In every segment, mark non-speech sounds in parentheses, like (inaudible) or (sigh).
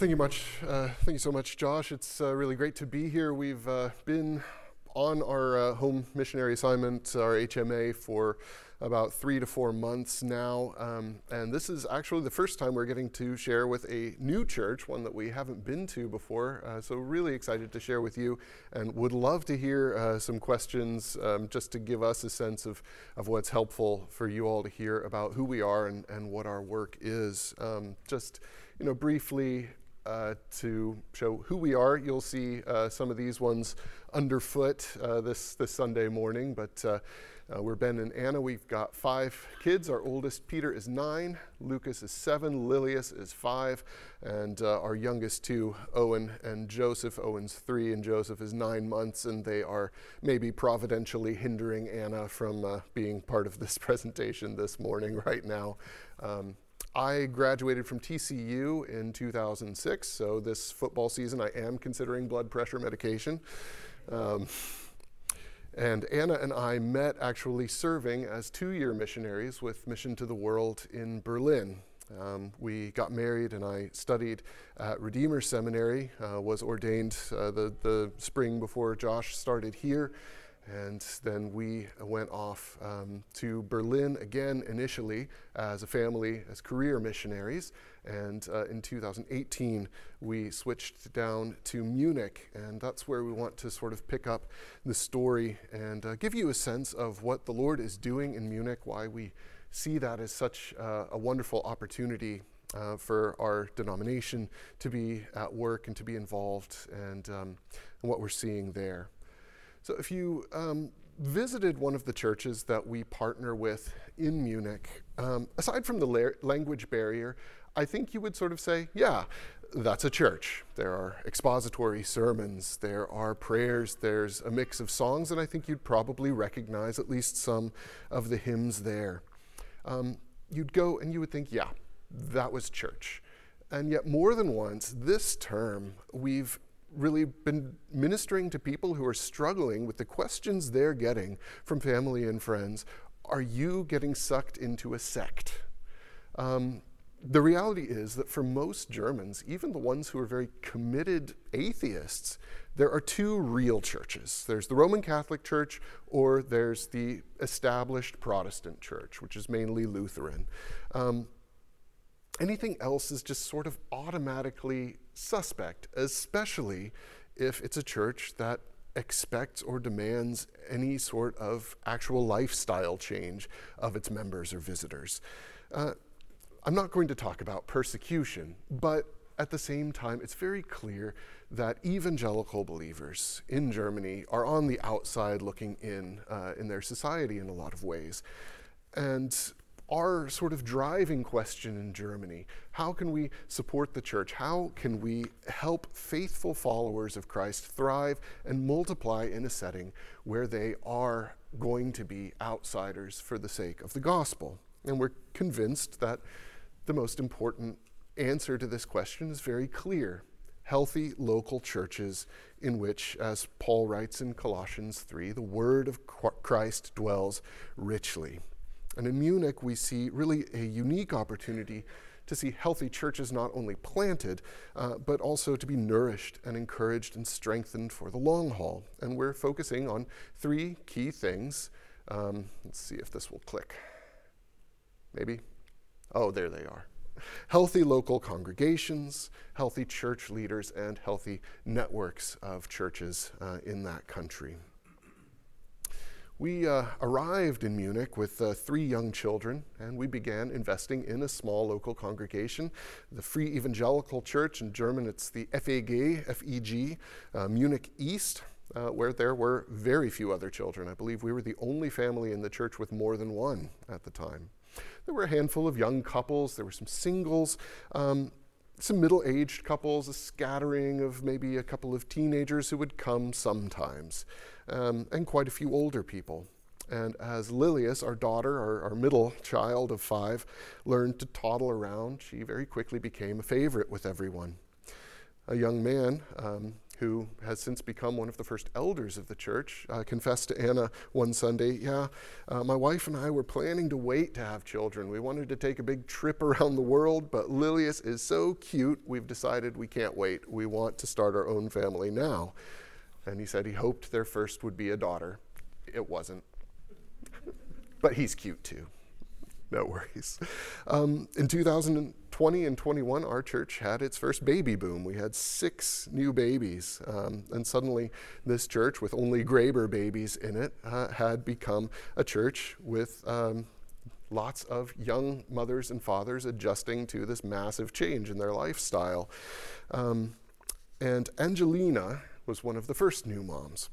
Thank you much. Uh, thank you so much, Josh. It's uh, really great to be here. We've uh, been on our uh, home missionary assignment, our HMA, for about three to four months now. Um, and this is actually the first time we're getting to share with a new church, one that we haven't been to before. Uh, so, really excited to share with you and would love to hear uh, some questions um, just to give us a sense of, of what's helpful for you all to hear about who we are and, and what our work is. Um, just you know, briefly, uh, to show who we are. You'll see uh, some of these ones underfoot uh, this, this Sunday morning, but uh, uh, we're Ben and Anna. We've got five kids. Our oldest, Peter, is nine, Lucas is seven, Lilius is five, and our youngest two, Owen and Joseph. Owen's three, and Joseph is nine months, and they are maybe providentially hindering Anna from being part of this (laughs) presentation this morning right now. Um, I graduated from TCU in 2006, so this football season I am considering blood pressure medication. Um, and Anna and I met actually serving as two year missionaries with Mission to the World in Berlin. Um, we got married and I studied at Redeemer Seminary, uh, was ordained uh, the, the spring before Josh started here. And then we went off um, to Berlin again initially as a family, as career missionaries. And uh, in 2018, we switched down to Munich. And that's where we want to sort of pick up the story and uh, give you a sense of what the Lord is doing in Munich, why we see that as such uh, a wonderful opportunity uh, for our denomination to be at work and to be involved and, um, and what we're seeing there. So if you um, visited one of the churches that we partner with in Munich, um, aside from the la- language barrier, I think you would sort of say, yeah, that's a church. There are expository sermons, there are prayers, there's a mix of songs, and I think you'd probably recognize at least some of the hymns there. Um, you'd go and you would think, yeah, that was church. And yet, more than once this term, we've really been ministering to people who are struggling with the questions they're getting from family and friends. Are you getting sucked into a sect? Um, the reality is that for most Germans, even the ones who are very committed atheists, there are two real churches. There's the Roman Catholic Church, or there's the established Protestant Church, which is mainly Lutheran. Um, anything else is just sort of automatically suspect, especially if it's a church that expects or demands any sort of actual lifestyle change of its members or visitors. Uh, I'm not going to talk about persecution, but at the same time, it's very clear that evangelical believers in Germany are on the outside looking in uh, in their society in a lot of ways. And our sort of driving question in Germany. How can we support the church? How can we help faithful followers of Christ thrive and multiply in a setting where they are going to be outsiders for the sake of the gospel? And we're convinced that the most important answer to this question is very clear healthy local churches in which, as Paul writes in Colossians 3, the word of Christ dwells richly. And in Munich, we see really a unique opportunity to see healthy churches not only planted, uh, but also to be nourished and encouraged and strengthened for the long haul. And we're focusing on three key things. Um, let's see if this will click. Maybe? Oh, there they are. Healthy local congregations, healthy church leaders, and healthy networks of churches uh, in that country. We uh, arrived in Munich with uh, three young children, and we began investing in a small local congregation, the Free Evangelical Church. In German, it's the FEG, FEG, uh, Munich East, uh, where there were very few other children. I believe we were the only family in the church with more than one at the time. There were a handful of young couples, there were some singles. Um, some middle aged couples, a scattering of maybe a couple of teenagers who would come sometimes um, and quite a few older people. And as Lilius, our daughter, our, our, middle child of five, learned to toddle around, she very quickly became a favorite with everyone. A young man um, who has since become one of the first elders of the church, uh, confessed to Anna one Sunday, Yeah, uh, my wife and I were planning to wait to have children. We wanted to take a big trip (laughs) around the world, but Lilius is so cute, we've decided we can't wait. We want to start our own family now. And he said he hoped their first would be a daughter. It wasn't. but he's cute too. No worries. Um, in 2020 and 21, our church had its first baby boom. We had six new babies. Um, and suddenly, this church, with only Graber babies in it, uh, had become a church with um, lots of young mothers and fathers adjusting to this massive change in their lifestyle. Um, and Angelina was one of the first new moms.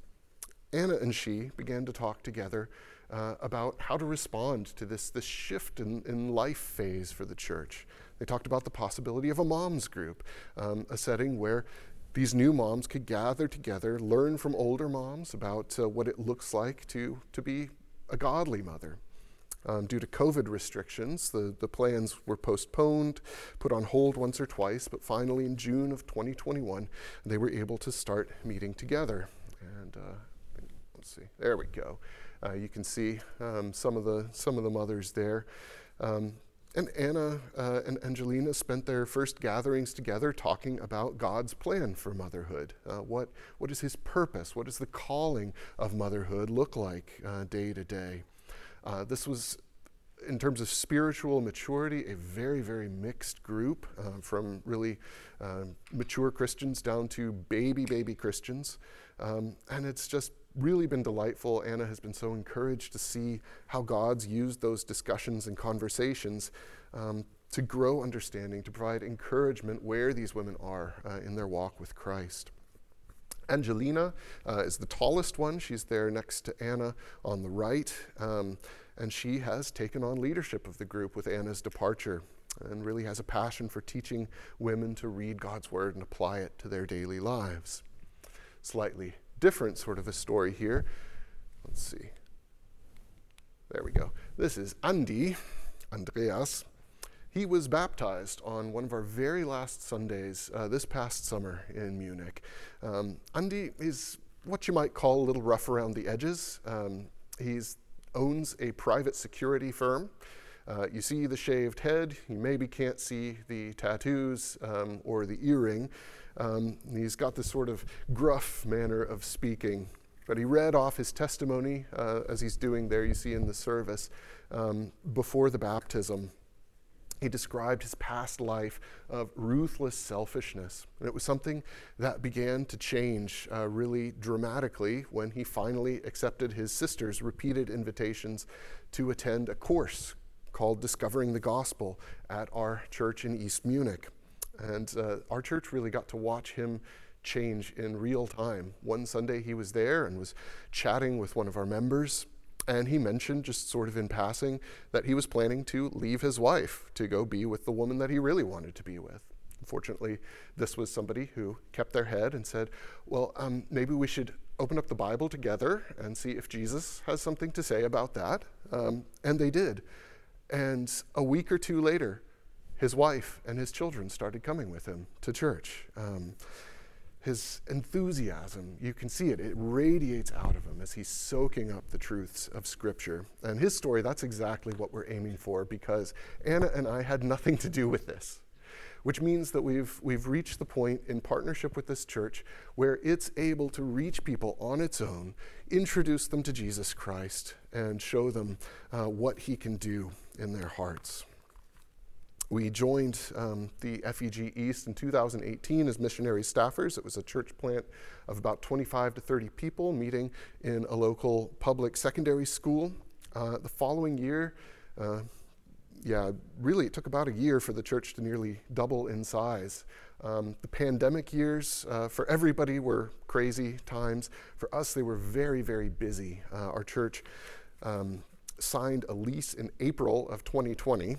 Anna and she began to talk together uh, about how to respond to this, this shift in, in life phase for the church. They talked about the possibility of a moms group, um, a setting where these new moms could gather together, learn from older moms about uh, what it looks like to, to be a godly mother. Um, due to COVID restrictions, the, the plans were postponed, put on hold once or twice, but finally in June of 2021, they were able to start meeting together. And uh, let's see, there we go. Uh, you can see um, some of the some of the mothers there. Um, and Anna uh, and Angelina spent their first gatherings together talking about God's plan for motherhood. Uh, what, what is His purpose? What does the calling of motherhood look like uh, day to day? Uh, this was, in terms of spiritual maturity, a very, very mixed group uh, from really mature Christians down to baby, baby Christians. Um, and it's just really been delightful. Anna has been so encouraged to see how God's used those discussions and conversations um, to grow understanding, to provide encouragement where these women are uh, in their walk with Christ. Angelina uh, is the tallest one. She's there next to Anna on the right. Um, and she has taken on leadership of the group with Anna's departure and really has a passion for teaching women to read God's word and apply it to their daily lives. Slightly different sort of a story here. Let's see. There we go. This is Andy, Andreas. He was baptized on one of our very last Sundays uh, this past summer in Munich. Um, Andy is what you might call a little rough around the edges. Um, he owns a private security firm. Uh, you see the shaved head, you maybe can't see the tattoos um, or the earring, um, he's got this sort of gruff manner of speaking. But he read off his testimony uh, as he's doing there, you see in the service, um, before the baptism. He described his past life of ruthless selfishness. And it was something that began to change uh, really dramatically when he finally accepted his sister's repeated invitations to attend a course called Discovering the Gospel at our church in East Munich. And uh, our church really got to watch him change in real time. One Sunday he was there and was chatting with one of our members, and he mentioned, just sort of in passing, that he was planning to leave his wife to go be with the woman that he really wanted to be with. Unfortunately, this was somebody who kept their head and said, Well, um, maybe we should open up the Bible together and see if Jesus has something to say about that. Um, and they did. And a week or two later, his wife and his children started coming with him to church. Um, his enthusiasm, you can see it, it radiates out of him as he's soaking up the truths of Scripture. And his story, that's exactly what we're aiming for because Anna and I had nothing to do with this, which means that we've, we've reached the point in partnership with this church where it's able to reach people on its own, introduce them to Jesus Christ, and show them uh, what he can do in their hearts. We joined um, the FEG East in 2018 as missionary staffers. It was a church plant of about 25 to 30 people meeting in a local public secondary school. Uh, the following year, uh, yeah, really, it took about a year for the church to nearly double in size. Um, the pandemic years uh, for everybody were crazy times. For us, they were very, very busy. Uh, our church um, signed a lease in April of 2020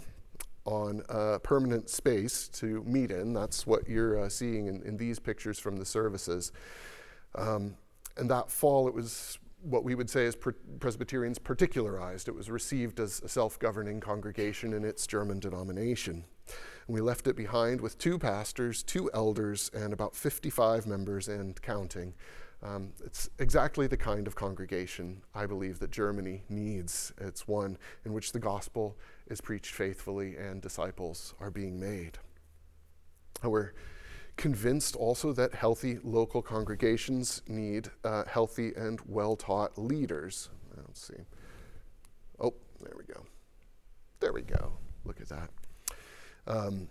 on a permanent space to meet in. That's what you're uh, seeing in, in, these pictures from the services. Um, and that fall, it was what we would say as Presbyterians particularized. It was received as a self governing congregation in its German denomination. And we left it behind with two pastors, two elders, and about 55 members and counting. Um, it's exactly the kind of congregation I believe that Germany needs. It's one in which the gospel is preached faithfully and disciples are being made. And we're convinced also that healthy local congregations need uh, healthy and well taught leaders. Let's see. Oh, there we go. There we go. Look at that. Um,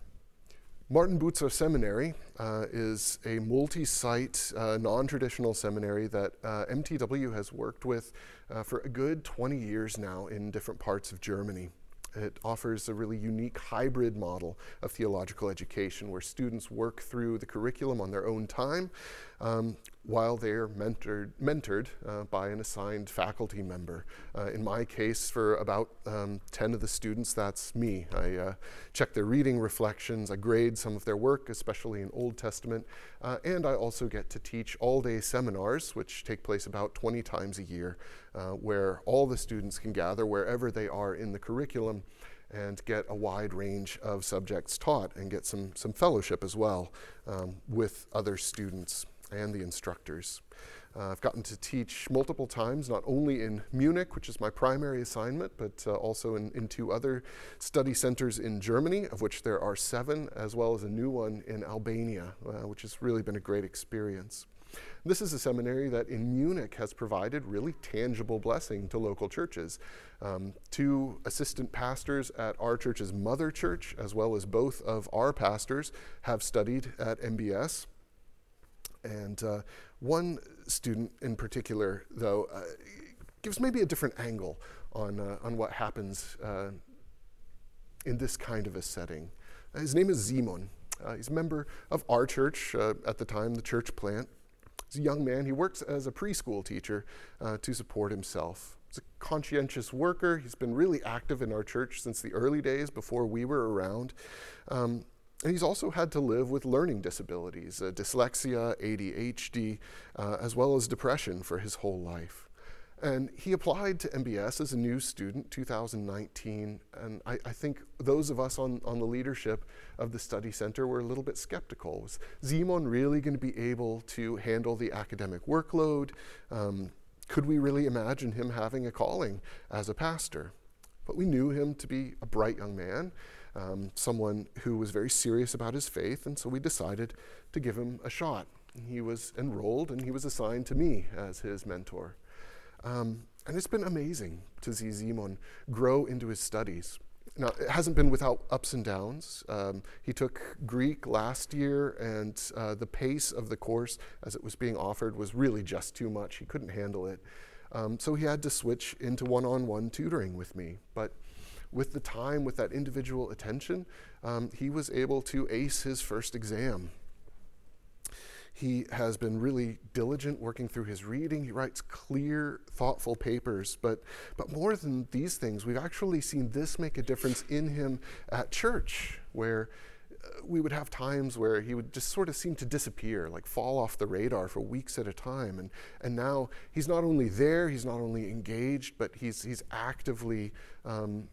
Martin Bucer Seminary uh, is a multi site, uh, non traditional seminary that uh, MTW has worked with uh, for a good 20 years now in different parts of Germany. It offers a really unique hybrid model of theological education where students work through the curriculum on their own time um, while they're mentored, mentored uh, by an assigned faculty member. Uh, in my case, for about um, 10 of the students, that's me. I uh, check their reading reflections, I grade some of their work, especially in Old Testament, uh, and I also get to teach all day seminars, which take place about 20 times a year, uh, where all the students can gather wherever they are in the curriculum and get a wide range of subjects taught and get some, some fellowship as well um, with other students and the instructors. Uh, I've gotten to teach multiple times, not only in Munich, which is my primary assignment, but uh, also in, in, two other study centers in Germany, of which there are seven, as well as a new one in Albania, uh, which has really been a great experience. This is a seminary that in Munich has provided really tangible blessing to local churches. Um, two assistant pastors at our church's mother church, as well as both of our pastors, have studied at MBS. And uh, one student in particular, though, uh, gives maybe a different angle on, uh, on what happens uh, in this kind of a setting. his name is Simon. Uh, he's a member of our church, uh, at the time, the church plant. He's a young man. He works as a preschool teacher to support himself. He's a conscientious worker. He's been really active in our church since the early days before we were around. Um, and he's also had to live with learning disabilities, uh, dyslexia, ADHD, uh, as well as depression for his whole life. And he applied to MBS as a new student, 2019. And I, I, think those of us on, on the leadership of the study center were a little bit skeptical. Was Simon really going to be able to handle the academic workload? Um, could we really imagine him having a calling as a pastor? But we knew him to be a bright young man um, someone who was very serious about his faith, and so we decided to give him a shot. He was enrolled and he was assigned to me as his mentor. Um, and it's been amazing to see Simon grow into his studies. Now, it hasn't been without ups and downs. Um, he took Greek last year, and uh, the pace of the course as it was being offered was really just too much. He couldn't handle it. Um, so he had to switch into one on one tutoring with me. But with the time, with that individual attention, um, he was able to ace his first exam. He has been really diligent working through his reading. He writes clear, thoughtful papers. But, but more than these things, we've actually seen this make a difference in him at church, where we would have times where he would just sort of seem to disappear, like fall off the radar for weeks at a time. And, and now he's not only there, he's not only engaged, but he's, he's actively um,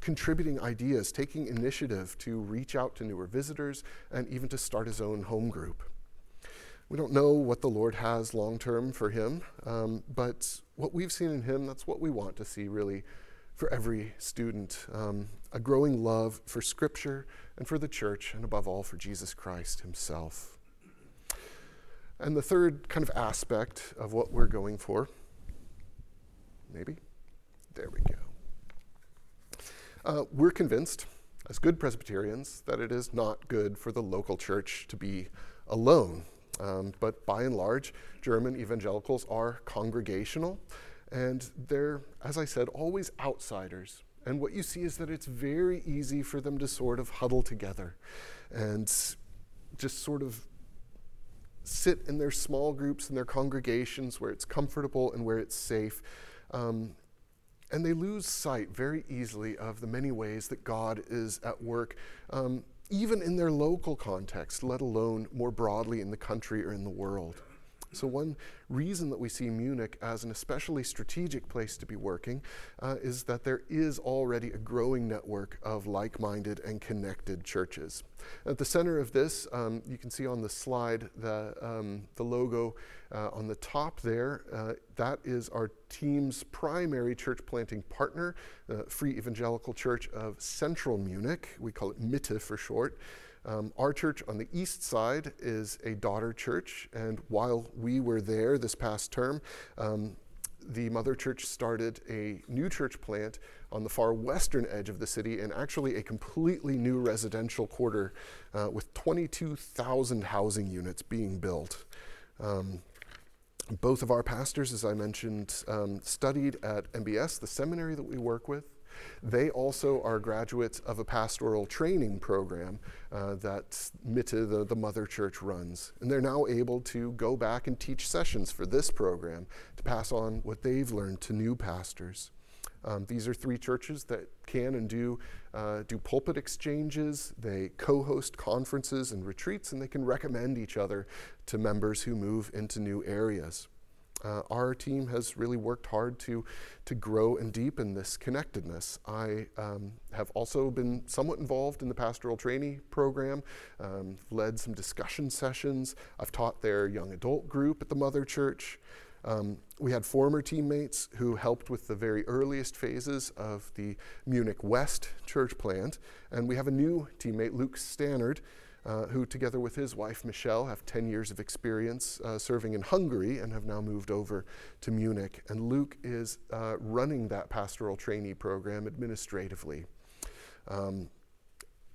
contributing ideas, taking initiative to reach out to newer visitors, and even to start his own home group. We don't know what the Lord has long term for him, um, but what we've seen in him, that's what we want to see really for every student um, a growing love for Scripture and for the church, and above all, for Jesus Christ himself. And the third kind of aspect of what we're going for, maybe, there we go. Uh, we're convinced, as good Presbyterians, that it is not good for the local church to be alone. Um, but by and large, German evangelicals are congregational, and they're, as I said, always outsiders. And what you see is that it's very easy for them to sort of huddle together and just sort of sit in their small groups in their congregations where it's comfortable and where it's safe. Um, and they lose sight very easily of the many ways that God is at work, um, even in their local context, let alone more broadly in the country or in the world. So, one reason that we see Munich as an especially strategic place to be working uh, is that there is already a growing network of like minded and connected churches. At the center of this, um, you can see on the slide the, um, the logo uh, on the top there. Uh, that is our team's primary church planting partner, uh, Free Evangelical Church of Central Munich. We call it Mitte for short. Um, our church on the east side is a daughter church, and while we were there this past term, um, the mother church started a new church plant on the far western edge of the city and actually a completely new residential quarter uh, with 22,000 housing units being built. Um, both of our pastors, as I mentioned, um, studied at MBS, the seminary that we work with. They also are graduates of a pastoral training program uh, that Mitte, the, the mother church, runs. And they're now able to go back and teach sessions for this program to pass on what they've learned to new pastors. Um, these are three churches that can and do uh, do pulpit exchanges. They co-host conferences and retreats, and they can recommend each other to members who move into new areas. Uh, our team has really worked hard to, to grow and deepen this connectedness. I um, have also been somewhat involved in the pastoral trainee program, um, led some discussion sessions. I've taught their young adult group at the Mother Church. Um, we had former teammates who helped with the very earliest phases of the Munich West church plant, and we have a new teammate, Luke Stannard, uh, who, together with his wife Michelle, have 10 years of experience uh, serving in Hungary and have now moved over to Munich. And Luke is uh, running that pastoral trainee program administratively. Um,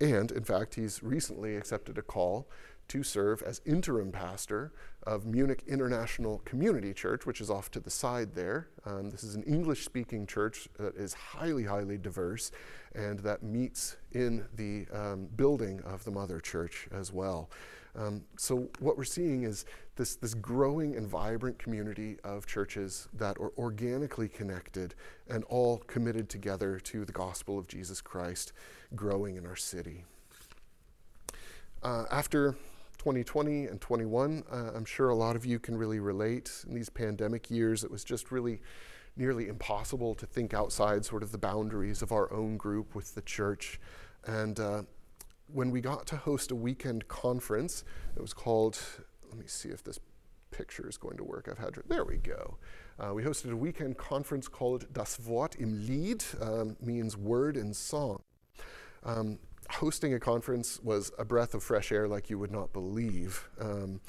and in fact, he's recently accepted a call to serve as interim pastor of Munich International Community Church, which is off to the side there. Um, this is an English speaking church that is highly, highly diverse and that meets in the um, building of the mother church as well. Um, so, what we're seeing is this, this growing and vibrant community of churches that are organically connected and all committed together to the gospel of Jesus Christ growing in our city. Uh, after 2020 and 21, uh, I'm sure a lot of you can really relate. In these pandemic years, it was just really nearly impossible to think outside sort of the boundaries of our own group with the church. And uh, when we got to host a weekend conference, it was called, let me see if this picture is going to work. I've had, there we go. Uh, we hosted a weekend conference called Das Wort im Lied, um, means word in song. Um, hosting a conference was a breath of fresh air like you would not believe. Um,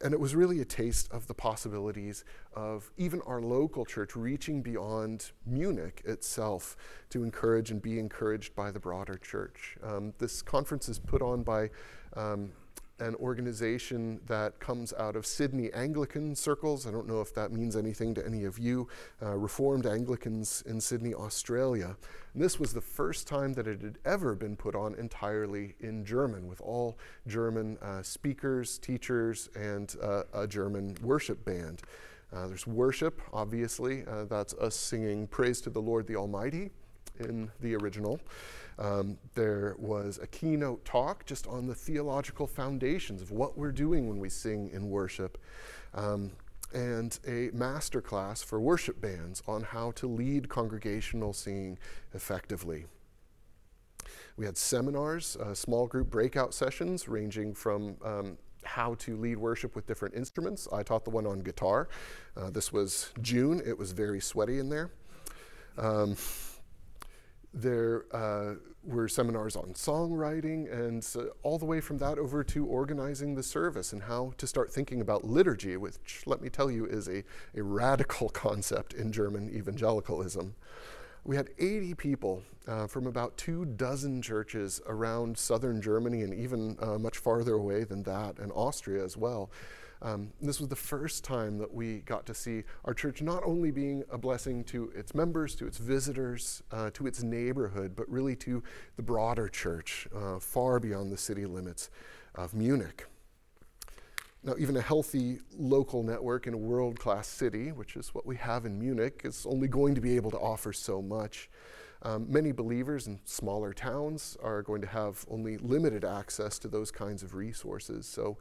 and it was really a taste of the possibilities of even our local church reaching beyond Munich itself to encourage and be encouraged by the broader church. Um, this conference is put on by um, an organization that comes out of Sydney Anglican circles. I don't know if that means anything to any of you, uh, Reformed Anglicans in Sydney, Australia. And this was the first time that it had ever been put on entirely in German, with all German uh, speakers, teachers, and uh, a German worship band. Uh, there's worship, obviously, uh, that's us singing Praise to the Lord the Almighty in the original. Um, there was a keynote talk just on the theological foundations of what we're doing when we sing in worship, um, and a master class for worship bands on how to lead congregational singing effectively. We had seminars, uh, small group breakout sessions ranging from um, how to lead worship with different instruments. I taught the one on guitar. Uh, this was June, it was very sweaty in there. Um, there uh, were seminars on songwriting, and uh, all the way from that over to organizing the service and how to start thinking about liturgy, which, let me tell you, is a, a radical (laughs) concept in German evangelicalism. We had 80 people uh, from about two dozen churches around southern Germany and even uh, much farther away than that, and Austria as well. Um, this was the first time that we got to see our church not only being a blessing to its members, to its visitors, uh, to its neighborhood, but really to the broader church, uh, far beyond the city limits of Munich. Now, even a healthy local network in a world class city, which is what we have in Munich, is only going to be able to offer so much. Um, many believers in smaller towns are going to have only limited access to those kinds of resources. So,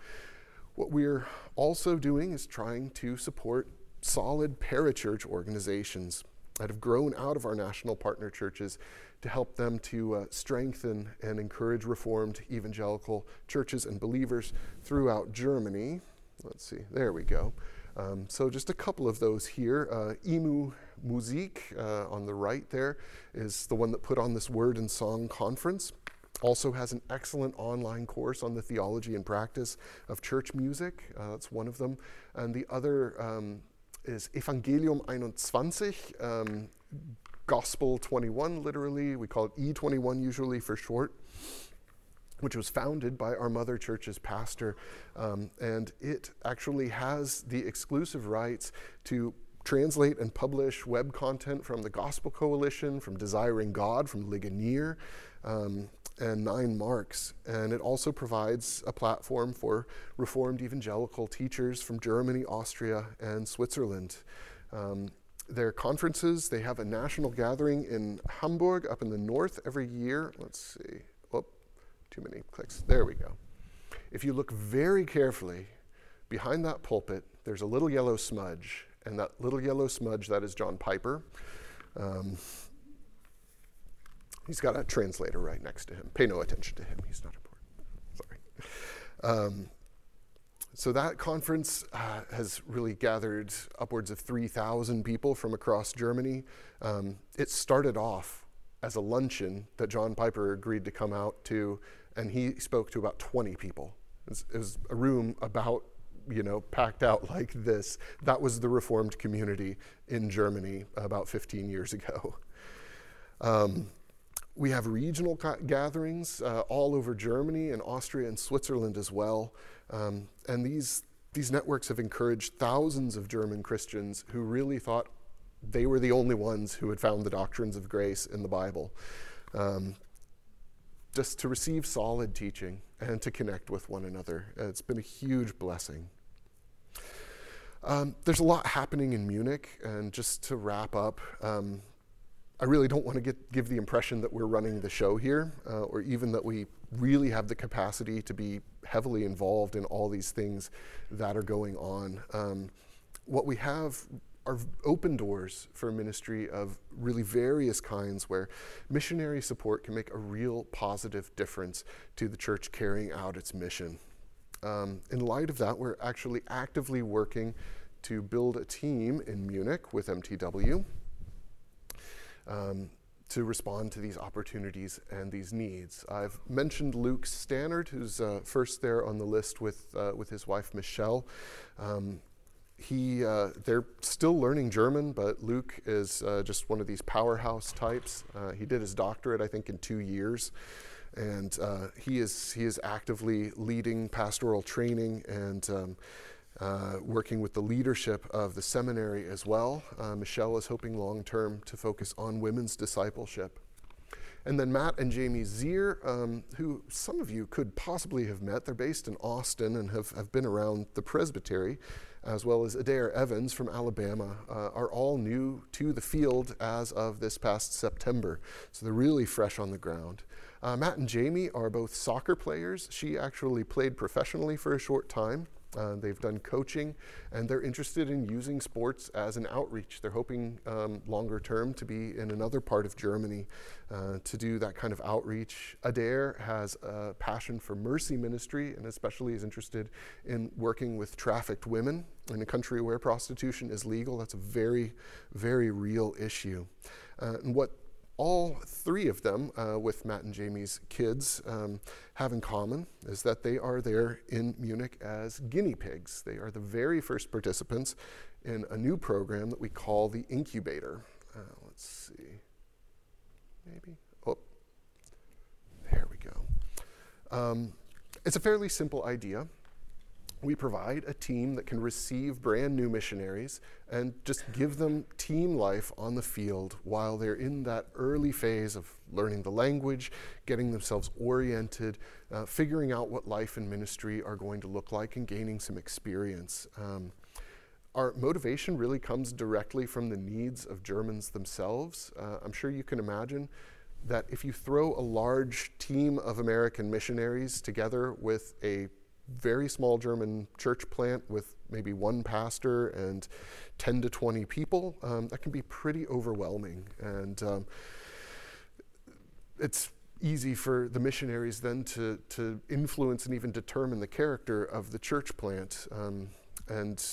What we're also doing is trying to support solid parachurch organizations that have grown out of our national partner churches to help them to uh, strengthen and encourage Reformed evangelical churches and believers throughout Germany. Let's see, there we go. Um, so, just a couple of those here. Uh, Emu Musik uh, on the right there is the one that put on this Word and Song conference. Also has an excellent online course on the theology and practice of church music. Uh, that's one of them. And the other um, is Evangelium 21, um, Gospel 21, literally. We call it E21 usually for short which was founded by our mother church's pastor. Um, and it actually has the exclusive rights to translate and publish web content from the Gospel Coalition, from Desiring God, from Ligonier, um, and Nine Marks. And it also provides a platform for Reformed evangelical teachers from Germany, Austria, and Switzerland. Um, their conferences, they have a national gathering in Hamburg up in the north every year. Let's see. Oh, too many clicks. There we go. If you look very carefully, behind that pulpit, there's a little yellow smudge. And that little yellow smudge, that is John Piper. Um, he's got a translator right next to him. Pay no attention to him, he's not important. Sorry. Um, so that conference uh, has really gathered upwards of 3,000 people from across Germany. Um, it started off as a luncheon that John Piper agreed to come out to, and he spoke to about 20 people. It was, it was a room about, you know, packed out (laughs) like this. That was the Reformed community in Germany about 15 years ago. Um, we have regional gatherings uh, all over Germany and Austria and Switzerland as well. Um, and these, these networks have encouraged thousands of German Christians who really thought they were the only ones who had found the doctrines of grace in the Bible. Um, just to receive solid teaching and to connect with one another. It's been a huge blessing. Um, there's a lot happening in Munich, and just to wrap up, um, I really don't want to give the impression that we're running the show here, uh, or even that we really have the capacity to be heavily involved in all these things that are going on. Um, what we have are open doors for ministry of really various kinds where missionary support can make a real positive difference to the church carrying out its mission. Um, in light of that, we're actually actively working to build a team in Munich with MTW um, to respond to these opportunities and these needs. I've mentioned Luke Stannard, who's uh, first there on the list with, uh, with his wife Michelle. Um, he, uh, they're still learning German, but Luke is uh, just one of these powerhouse types. Uh, he did his doctorate, I think, in two years and uh, he is he is actively leading pastoral training and um, uh, working with the leadership of the seminary as well. Uh, Michelle is hoping long term to focus on women's discipleship. And then Matt and Jamie Zier, um, who some of you could possibly have met. They're based in Austin and have, have been around the presbytery, as well as Adair Evans from Alabama, uh, are all new to the field as of this past September. So they're really fresh on the ground. Uh, Matt and Jamie are both soccer players. She actually played professionally for a short time. Uh, they've done coaching and they're interested in using sports as an outreach. They're hoping um, longer term to be in another part of Germany uh, to do that kind of outreach. Adair has a passion for mercy ministry and especially is interested in working with trafficked women in a country where prostitution is legal. That's a very, very real issue. Uh, and what all three of them, uh, with Matt and Jamie's kids, um, have in common is that they are there in Munich as guinea pigs. They are the very first participants in a new program that we call the Incubator. Uh, let's see. Maybe. Oh, there we go. Um, it's a fairly simple idea we provide a team that can receive brand new missionaries and just give them team life on the field while they're in that early phase of learning the language, getting themselves oriented, uh, figuring out what life and ministry are going to look like, and gaining some experience. Um, our motivation really comes directly from the needs of Germans themselves. Uh, I'm sure you can imagine that if you throw a large team of American missionaries together with a very small German church plant with maybe one pastor and 10 to 20 people, um, that can be pretty overwhelming. And um, it's easy for the missionaries then to, to influence and even determine the character of the church plant um, and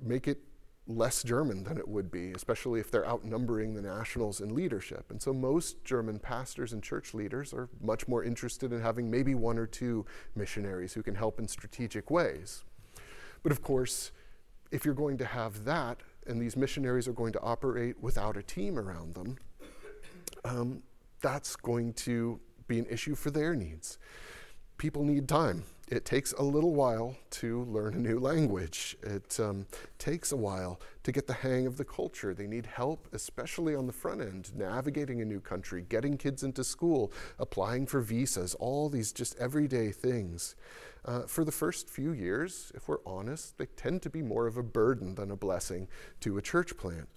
make it less German than it would be, especially if they're outnumbering the nationals in leadership. And so most German pastors and church leaders are much more interested in having maybe one or two missionaries who can help in strategic ways. But of course, if you're going to have that, and these missionaries are going to operate without a team around them, um, that's going to be an issue for their needs. People need time it takes a little while to learn a new language. It um, takes a while to get the hang of the culture. They need help, especially on the front end, navigating a new country, getting kids into school, applying for visas, all these just everyday things. Uh, for the first few years, if we're honest, they tend to be more of a burden than a blessing to a church plant.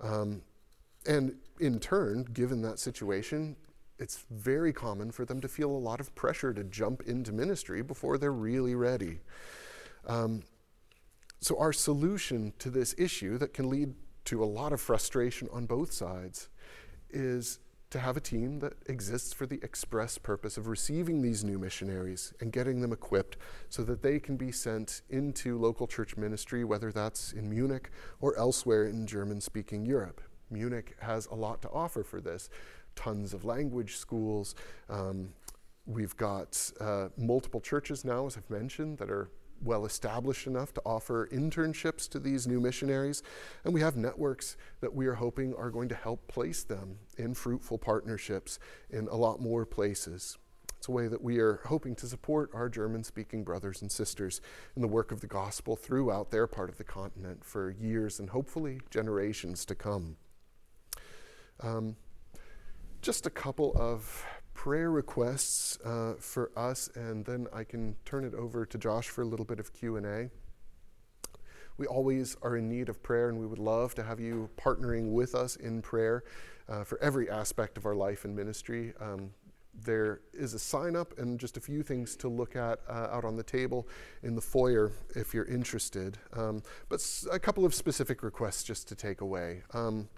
Um, and in turn, given that situation, it's very common for them to feel a lot of pressure to jump into ministry before they're really ready. Um, so, our solution to this issue that can lead to a lot of frustration on both sides is to have a team that exists for the express purpose of receiving these new missionaries and getting them equipped so that they can be sent into local church ministry, whether that's in Munich or elsewhere in German speaking Europe. Munich has a lot to offer for this tons of language schools. Um, we've got uh, multiple churches now, as I've mentioned, that are well established enough to offer internships to these new missionaries. And we have networks that we are hoping are going to help place them in fruitful partnerships in a lot more places. It's a way that we are hoping to support our German speaking brothers and sisters in the work of the gospel throughout their part of the continent for years and hopefully generations to come. Um, just a couple of prayer requests uh, for us, and then I can turn it over to Josh for a little bit of Q&A. We always are in need of prayer, and we would love to have you partnering with us in prayer uh, for every aspect of our life and ministry. Um, there is a sign up and just a few things to look at uh, out on the table in the foyer if you're interested. Um, but s- a couple of specific requests just to take away. Um,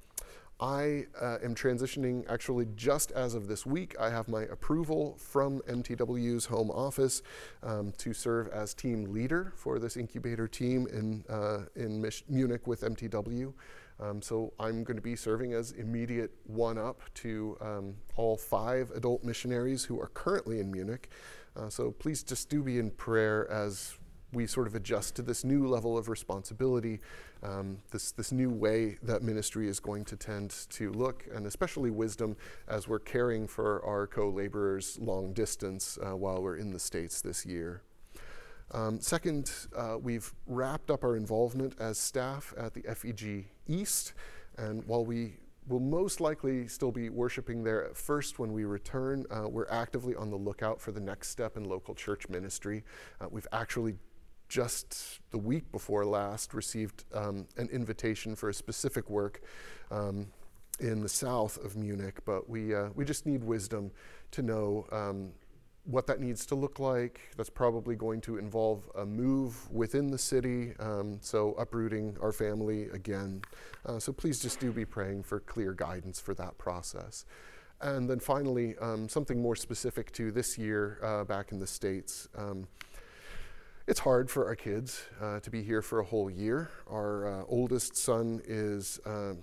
I uh, am transitioning actually just as of this week. I have my approval from MTW's home office um, to serve as team leader for this incubator team in, uh, in Mich- Munich with MTW. Um, so I'm going to be serving as immediate one up to um, all five adult missionaries who are currently in Munich. Uh, so please just do be in prayer as we sort of adjust to this new level of responsibility, um, this, this new way that ministry is going to tend to look, and especially wisdom as we're caring for our co laborers long distance uh, while we're in the States this year. Um, second, uh, we've wrapped up our involvement as staff at the FEG East, and while we will most likely still be worshiping there at first when we return. Uh, we're actively on the lookout for the next step in local church ministry. Uh, we've actually just the week before last received um, an invitation for a specific work um, in the south of Munich, but we, uh, we just need wisdom to know um, what that needs to look like. That's probably going to involve a move within the city, um, so uprooting our family again. Uh, so please just do be praying for clear guidance for that process. And then finally, um, something more specific to this year uh, back in the States. It's hard for our kids uh, to be here for a whole year. Our uh, oldest son is uh,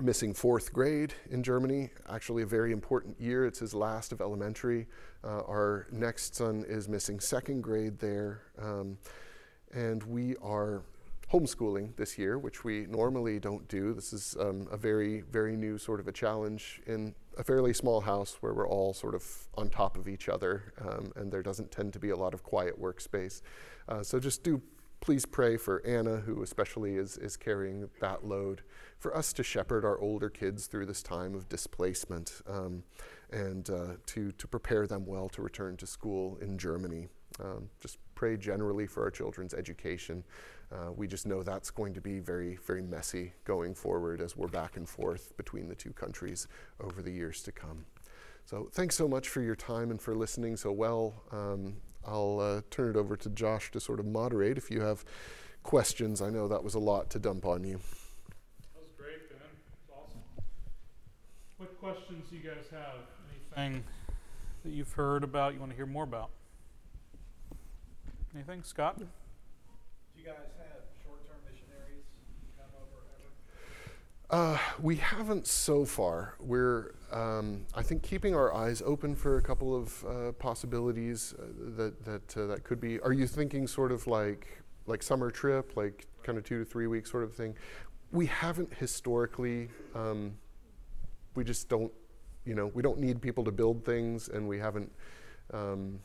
missing fourth grade in Germany, actually, a very important year. It's his last of elementary. Uh, our next son is missing second grade there. Um, and we are homeschooling this year, which we normally don't do. This is um, a very, very new sort of a challenge in a fairly small house where we're all sort of on top of each other, um, and there doesn't tend to be a lot of quiet workspace. Uh, so just do please pray for Anna, who especially is, is carrying that load, for us to shepherd our older kids through this time of displacement um, and uh, to, to prepare them well to return to school in Germany. Um, just pray generally for our children's education. Uh, we just know that's going to be very, very messy going forward as we're back and forth between the two countries over the years to come. So, thanks so much for your time and for listening so well. Um, I'll uh, turn it over to Josh to sort of moderate. If you have questions, I know that was a lot to dump on you. That was great, Ben. It's awesome. What questions do you guys have? Anything that you've heard about you want to hear more about? Anything, Scott? Guys have short-term missionaries come over ever? Uh, we haven't so far. We're, um, I think, keeping our eyes open for a couple of uh, possibilities uh, that that uh, that could be. Are you thinking sort of like like summer trip, like kind of two to three weeks sort of thing? We haven't historically. Um, we just don't, you know, we don't need people to build things, and we haven't um,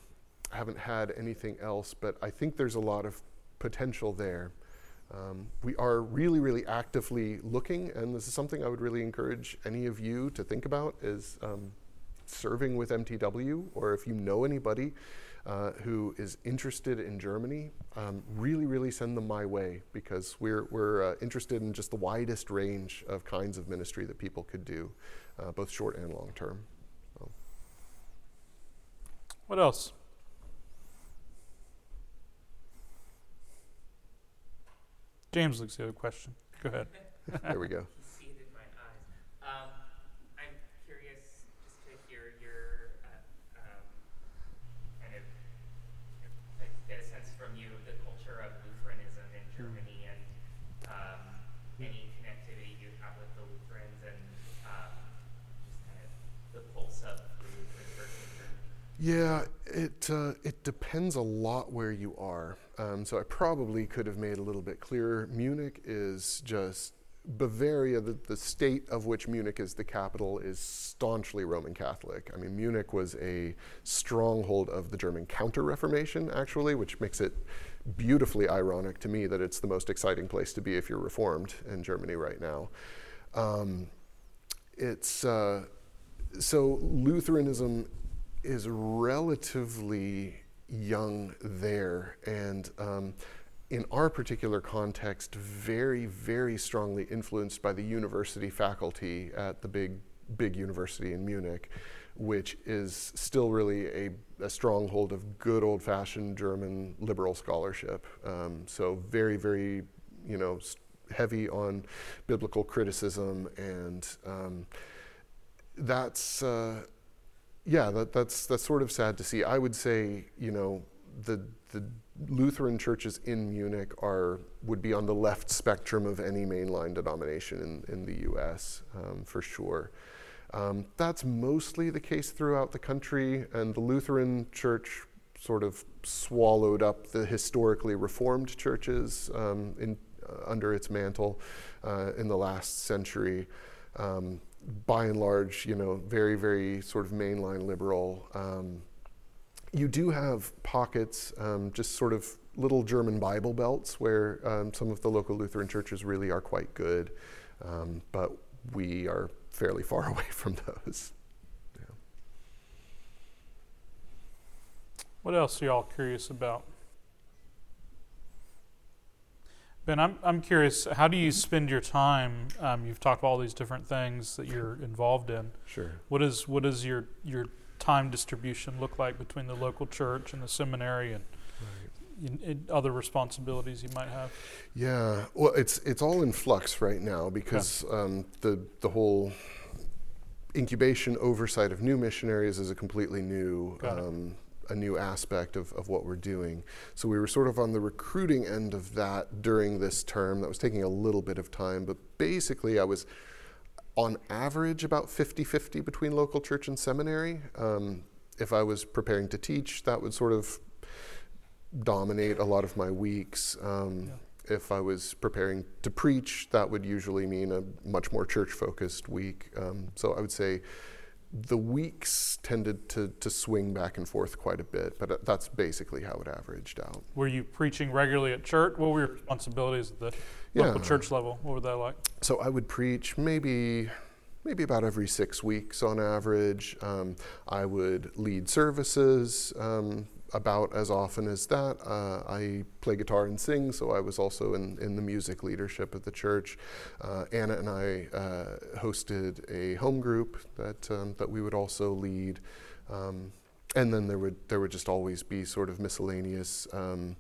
haven't had anything else. But I think there's a lot of potential there. Um, we are really, really actively looking, and this is something I would really encourage any of you to think about: is um, serving with MTW, or if you know anybody uh, who is interested in Germany, um, really, really send them my way because we're we're uh, interested in just the widest range of kinds of ministry that people could do, uh, both short and long term. So. What else? James looks the other question. Go ahead. (laughs) there we go. Seated my eyes. Um, I'm curious just to hear your uh, um, kind of like, get a sense from you the culture of Lutheranism in Germany and um, any connectivity you have with the Lutherans and um, just kind of the pulse of the Lutheran Church in Germany. Yeah, it uh, it depends a lot where you are. Um, so I probably could have made a little bit clearer. Munich is just Bavaria, the, the state of which Munich is the capital, is staunchly Roman Catholic. I mean, Munich was a stronghold of the German Counter Reformation, actually, which makes it beautifully ironic to me that it's the most exciting place to be if you're Reformed in Germany right now. Um, it's uh, so Lutheranism is relatively young there, and um, in our particular context, very, very strongly influenced by the university faculty at the big, big university in Munich, which is still really a, a stronghold of good old fashioned German liberal scholarship. Um, so, very, very, you know, heavy on biblical criticism, and um, that's. Uh, yeah, that, that's that's sort of sad to see. I would say, you know, the the Lutheran churches in Munich are would be on the left spectrum of any mainline denomination in, in the U.S. Um, for sure. Um, that's mostly the case throughout the country, and the Lutheran Church sort of swallowed up the historically Reformed churches um, in, uh, under its mantle uh, in the last century. Um, by and large, you know, very, very sort of mainline liberal. Um, you do have pockets, um, just sort of little German Bible belts, where um, some of the local Lutheran churches really are quite good, um, but we are fairly far (laughs) away from those. Yeah. What else are y'all curious about? Ben, I'm, I'm curious, how do you spend your time? Um, you've talked about all these different things that you're involved in. Sure. What is what is your your time distribution look like between the local church and the seminary and, in, in other responsibilities you might have? Yeah, well, it's it's all in flux right now because um, the the whole incubation oversight of new missionaries is a completely new um, a new aspect of, of what we're doing. So we were sort of on the recruiting end of that during this term. That was taking a little bit of time, but basically I was on average about 50 50 between local church and seminary. Um, if I was preparing to teach, that would sort of dominate a lot of my weeks. Um, If I was preparing to preach, that would usually mean a much more church focused week. Um, so I would say the weeks tended to, to swing back and forth quite a bit, but uh, that's basically how it averaged out. Were you preaching regularly at church? What were your responsibilities at the local church level? What were they like? So I would preach maybe maybe about every six weeks on average. Um, I would lead services um, about as often as that. Uh, I play guitar and sing, so I was also in, in the music leadership of the church. Uh, Anna and I uh, hosted a home group that um, that we would also lead. Um, and then there would there would just always be sort of miscellaneous um,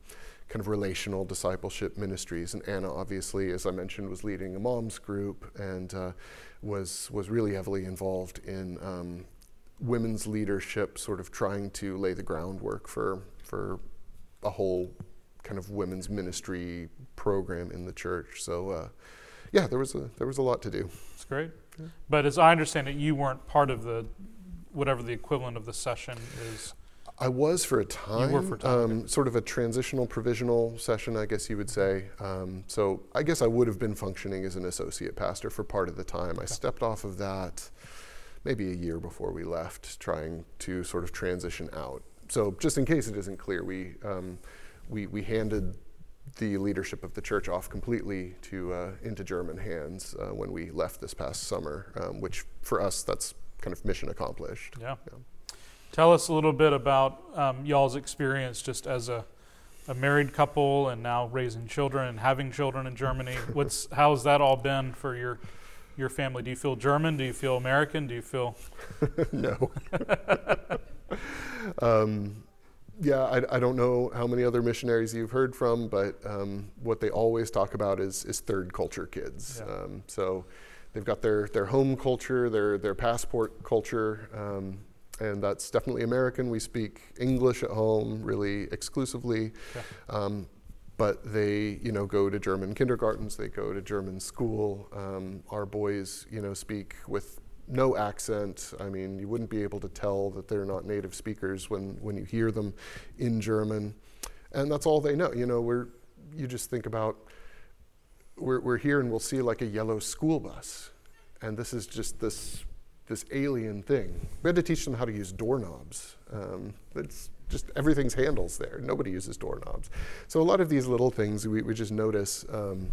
kind of relational discipleship ministries. And Anna, obviously, as I mentioned, was leading a moms group and uh, was was really heavily involved in um, women's leadership, sort of trying to lay the groundwork for for a whole kind of women's ministry program in the church. So, uh, yeah, there was a there was a lot to do. It's great. But as I understand it, you weren't part of the whatever the equivalent of the session is. I was for a time. You were for a time, um, sort of a transitional provisional session, I guess you would say. Um, so I guess I would have been functioning as an associate pastor for part of the time. I stepped off of that maybe a year before we left, trying to sort of transition out. So just in case it isn't clear, we um, we, we handed the leadership of the church off completely to uh, into German hands uh, when we left this past summer, um, which for us that's kind of mission accomplished. Yeah. Yeah. Tell us a little bit about um, y'all's experience just as a, a married couple and now raising children and having children in Germany. (laughs) What's how's that all been for your your family? Do you feel German? Do you feel American? Do you feel (laughs) no. (laughs) um, yeah, I, I, don't know how many other missionaries you've heard from, but um, what they always talk about is, is third culture kids. Yeah. Um, so they've got their, their home culture, their, their passport culture, um, and that's definitely American. We speak English at home really exclusively. Okay. But they, you know, go to German kindergartens. They go to German school. Um, our boys, you know, speak with no accent. I mean, you wouldn't be able to tell that they're not native speakers when, when you hear them in German. And that's all they know. You know, we're, you just think about, we're, we're here and we'll see like a yellow school bus. And this is just this, this alien thing. We had to teach them how to use doorknobs. Um, it's just everything's handles there. Nobody uses doorknobs. So a lot of these little things we, we just notice um,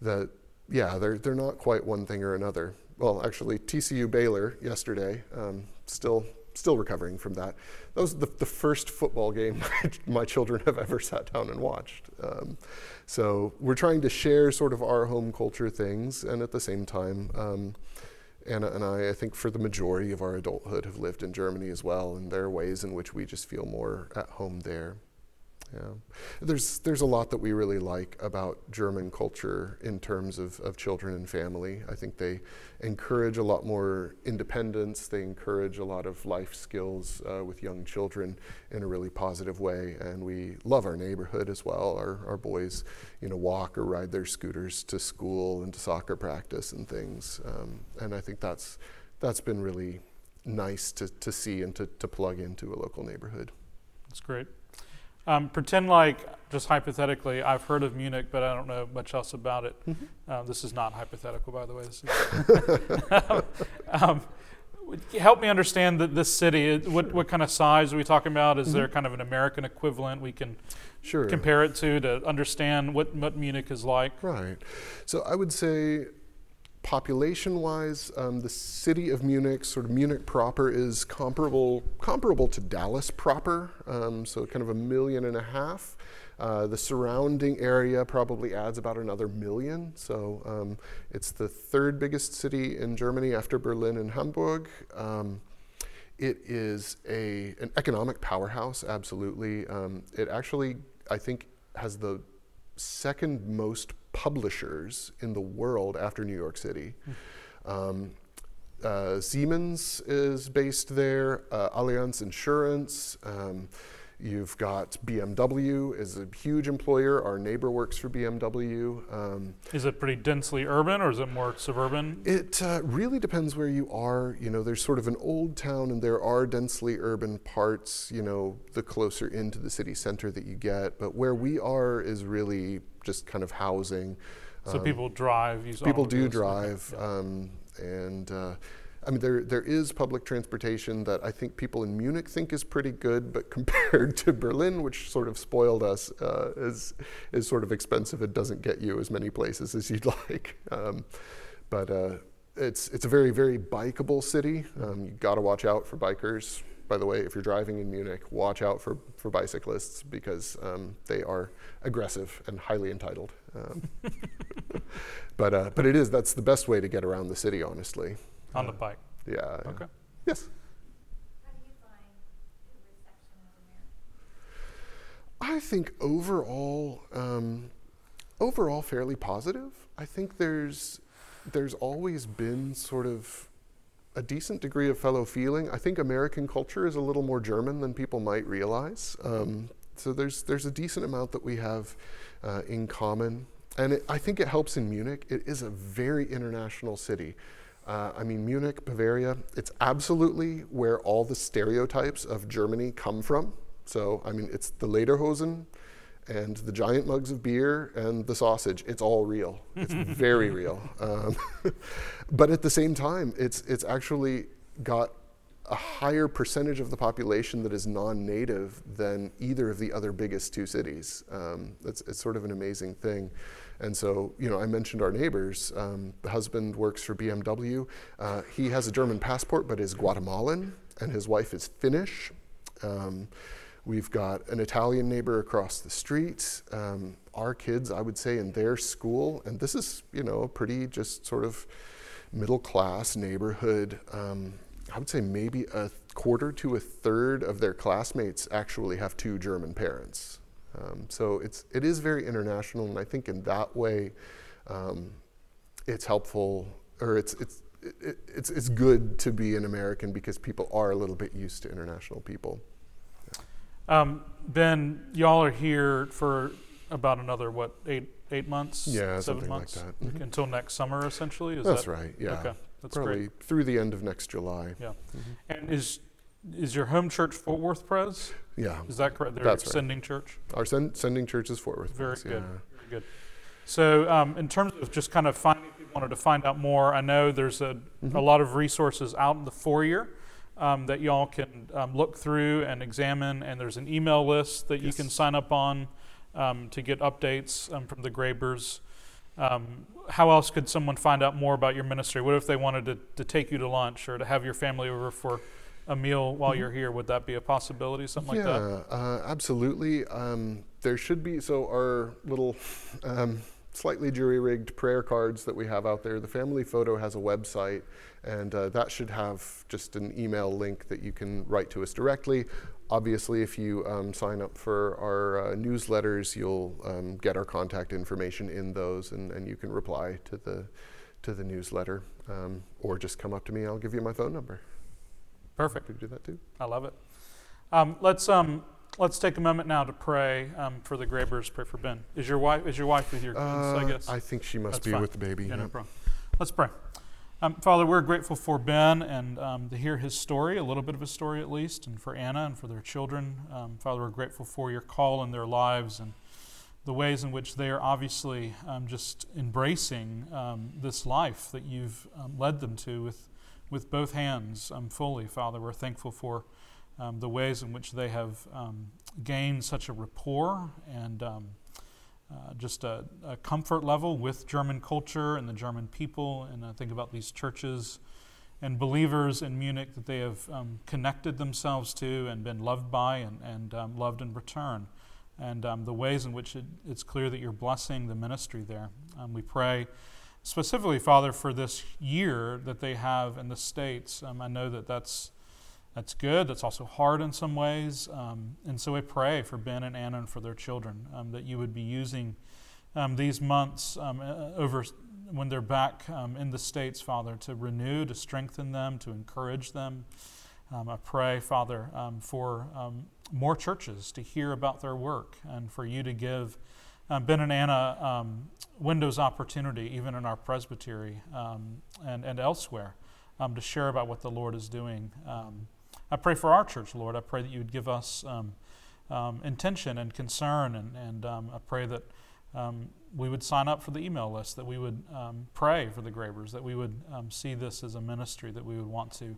that, yeah, they're, they're not quite one thing or another well, actually, TCU Baylor yesterday, um, still still recovering from that. That was the, the first football game (laughs) my children have ever sat down and watched. Um, so we're trying to share sort of our home culture things, and at the same time, um, Anna and I, I think for the majority of our adulthood, have lived in Germany as well, and there are ways in which we just feel more at home there. Yeah. There's, there's a lot that we really like about German culture in terms of, of children and family. I think they encourage a lot more independence. They encourage a lot of life skills uh, with young children in a really positive way. And we love our neighborhood as well. Our, our boys, you know, walk or ride their scooters to school and to soccer practice and things. Um, and I think that's, that's been really nice to, to see and to, to plug into a local neighborhood. That's great. Um, pretend like, just hypothetically, I've heard of Munich, but I don't know much else about it. Mm-hmm. Uh, this is not hypothetical, by the way. Is (laughs) um, help me understand the, this city. What, what kind of size are we talking about? Is mm-hmm. there kind of an American equivalent we can sure. compare it to to understand what, what Munich is like? Right. So I would say population wise, um, the city of Munich, sort of Munich proper, is comparable comparable to Dallas proper, um, so kind of a million and a half. Uh, the surrounding area probably adds about another million, so um, it's the third biggest city in Germany after Berlin and Hamburg. Um, it is a an economic powerhouse, absolutely. Um, it actually, I think, has the second most publishers in the world after New York City. Um, uh, Siemens is based there, uh, Allianz Insurance. Um, you've got BMW is a huge employer. Our neighbor works for BMW. Um, is it pretty densely urban or is it more suburban? It uh, really depends where you are. You know, there's sort of an old town and there are densely urban parts, you know, the closer into the city center that you get. But where we are is really just kind of housing. So um, people drive. people do drive, yeah. um, and uh, I mean there there is public transportation that I think people in Munich think is pretty good, but (laughs) compared to Berlin, which sort of spoiled us, uh, is is sort of expensive. It doesn't get you as many places as you'd (laughs) like, um, but. Uh, it's, it's a very, very bikeable city. Um, you got to watch out for bikers by the way, if you're driving in Munich, watch out for, for bicyclists because um, they are aggressive and highly entitled. Um, (laughs) but, uh, but it is, that's the best way to get around the city, honestly. On the bike? Yeah. Okay. Yes? How do you find I think overall, um, overall fairly positive. I think there's there's always been sort of a decent degree of fellow feeling. I think American culture is a little more German than people might realize. Um, so there's there's a decent amount that we have uh, in common, and it, I think it helps in Munich. It is a very international city. Uh, I mean, Munich, Bavaria, it's absolutely where all the stereotypes of Germany come from. So, I mean, it's the Lederhosen and the giant mugs of beer and the sausage. It's all real. It's (laughs) very real. Um, (laughs) but at the same time, it's, it's actually got a higher percentage of the population that is non-native than either of the other biggest two cities. Um, it's, it's sort of an amazing thing. And so, you know, I mentioned our neighbors. Um, the husband works for BMW. Uh, he has a German passport, but is Guatemalan, and his wife is Finnish. Um, we've got an Italian neighbor across the street. Um, our kids, I would say, in their school, and this is, you know, a pretty just sort of middle class neighborhood. I would say maybe a quarter to a third of their classmates actually have two German parents. Um, so it's it is very international, and I think in that way, um, it's helpful or it's it's it, it's it's good to be an American because people are a little bit used to international people. Um, ben, y'all are here for about another what eight eight months? Yeah, seven something months like that. Mhm. until next summer, essentially. Is That's that right. Yeah, Okay, that's probably great. through the end of next July. Yeah. Mhm. And is is your home church Fort Worth Pres? Yeah, Is that correct? They're That's right. sending church. our send, sending church is Fort Worth. Very Pres, good. yeah. Very good. So, um, in terms of just kind of finding, if you wanted to find out more, I know there's a, a Mhm. lot of resources out in the foyer um, that y'all can um, look through and examine, and there's an email list that you can sign up on um, to get updates um, from the Grabers. Um, how else could someone find out more about your ministry? What if they wanted to, to take you to lunch or to have your family over for a meal while Mhm. you're here? Would that be a possibility? Something yeah, like that? uh, absolutely. Um, there should be so our little um, slightly jury-rigged prayer cards that we have out there. The family photo has a website, and uh, that should have just an email link that you can write to us directly. Obviously, if you um, sign up for our uh, newsletters, you'll um, get our contact information in those, and, and you can reply to the to the newsletter, um, or just come up to me. I'll give you my phone number. Perfect. To do that too. I love it. Um, let's um, let's take a moment now to pray um, for the Grabers. Pray for Ben. Is your wife is your wife with your kids? I Uh, guess. I think she must That's be fine. with the baby. yeah. no problem. Let's pray. Um, Father, we're grateful for Ben and um, to hear his story, a little bit of his story at least, and for Anna and for their children. Um, Father, we're grateful for your call in their lives and the ways in which they are obviously um, just embracing um, this life that you've um, led them to with, with both hands fully. Father, we're thankful for the ways in which they have gained such a rapport and uh, just a, a comfort level with German culture and the German people. And I think about these churches and believers in Munich that they have um, connected themselves to and been loved by and, and um, loved in return. And um, the ways in which it, it's clear that you're blessing the ministry there. Um, we pray specifically, Father, for this year that they have in the States. Um, I know that that's that's good. That's also hard in some ways. Um, and so we pray for Ben and Anna and for their children um, that you would be using um, these months um, uh, over when they're back um, in the States, Father, to renew, to strengthen them, to encourage them. I pray, Father, for more churches to hear about their work and for you to give Ben and Anna um, windows opportunity, even in our presbytery um, and, and elsewhere, um, to share about what the Lord is doing. I pray for our church, Lord. I pray that you would give us um, um, intention and concern, and, and um, I pray that um, we would sign up for the email list, that we would um, pray for the Grabers, that we would um, see this as a ministry that we would want to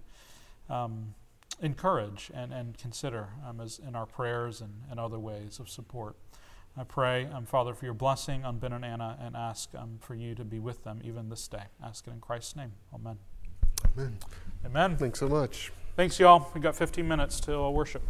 um, encourage and, and consider um, as in our prayers and, and other ways of support. I pray, um, Father, for your blessing on Ben and Anna and ask um, for you to be with them even this day. Ask it in Christ's name. Amen. Amen. Amen. Thanks so much. Thanks, y'all. we got 15 minutes till worship.